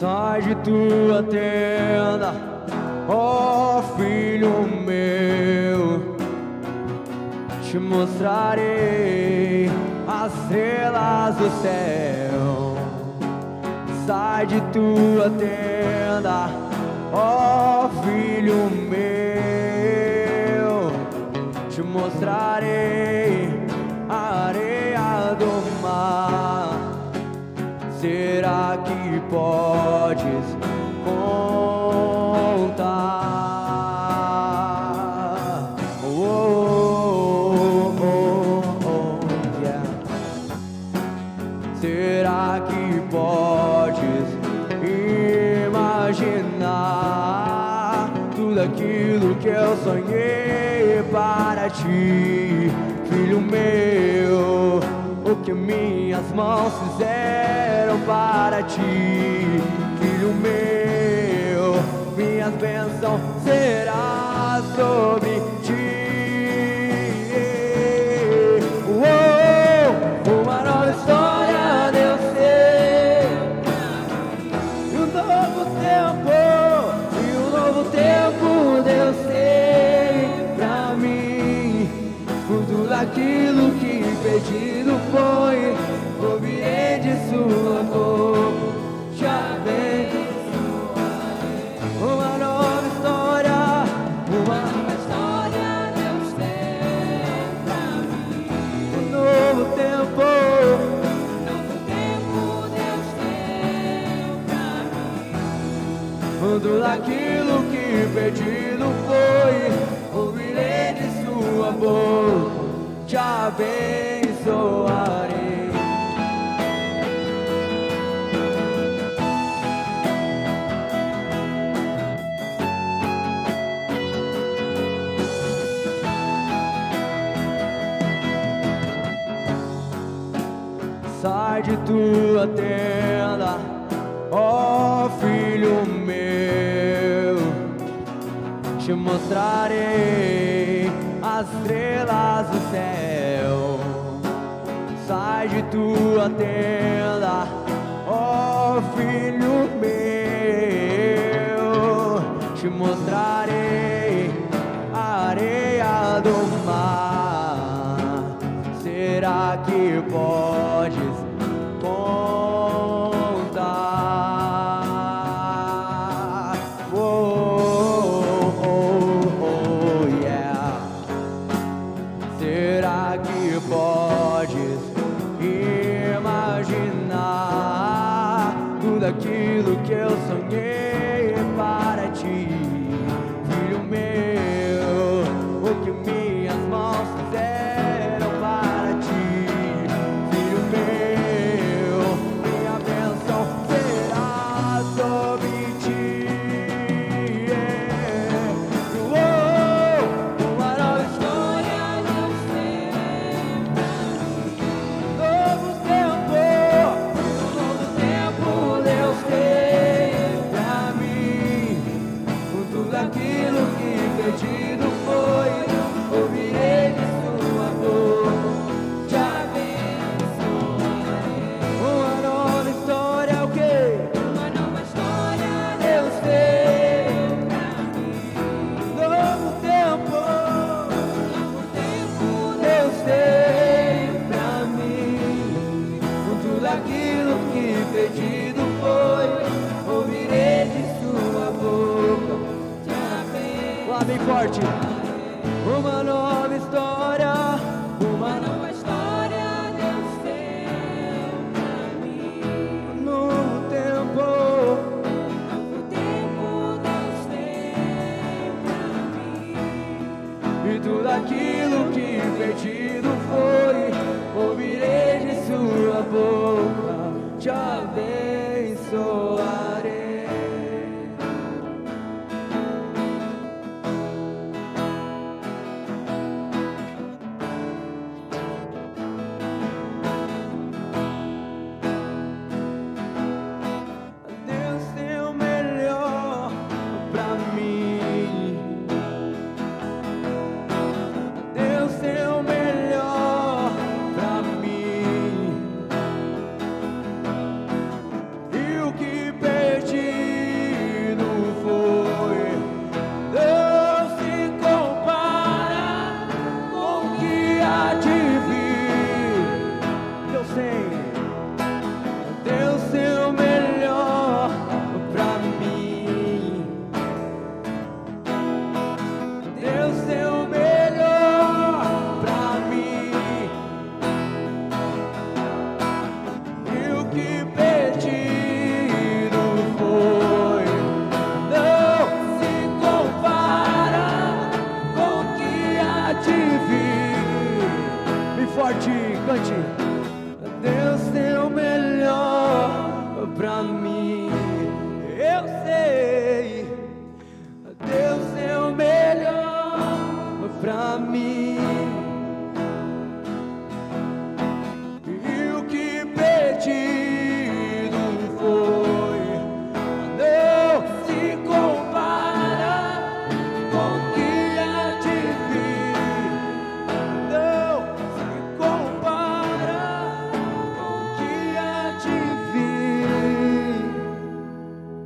Sai de tua tenda, ó filho meu, te mostrarei as estrelas do céu. Sai de tua tenda, ó filho meu, te mostrarei podes imaginar tudo aquilo que eu sonhei para ti, filho meu? O que minhas mãos fizeram para ti, filho meu? Minhas bênçãos será sobre foi, ouvirei de sua boca. Já vem uma nova história, uma nova história Deus tem pra mim. Um novo tempo. Tudo aquilo que pedido foi, ouvirei de sua boca, te abençoarei. Sai de tua tenda, ó filho meu, te mostrarei as estrelas do céu. Sai de tua tenda, ó filho meu, te mostrarei a areia do mar. Será que podes imaginar tudo aquilo que eu sonhei bem forte. Uma nova história, uma nova história Deus tem pra mim. Novo tempo, novo tempo Deus tem pra mim. E tudo aquilo que pedido foi, ouvirei de sua boca, te forte, cante. Deus tem o melhor pra mim, eu sei. Deus tem o melhor pra mim. E o que pedido foi, não se compara com o que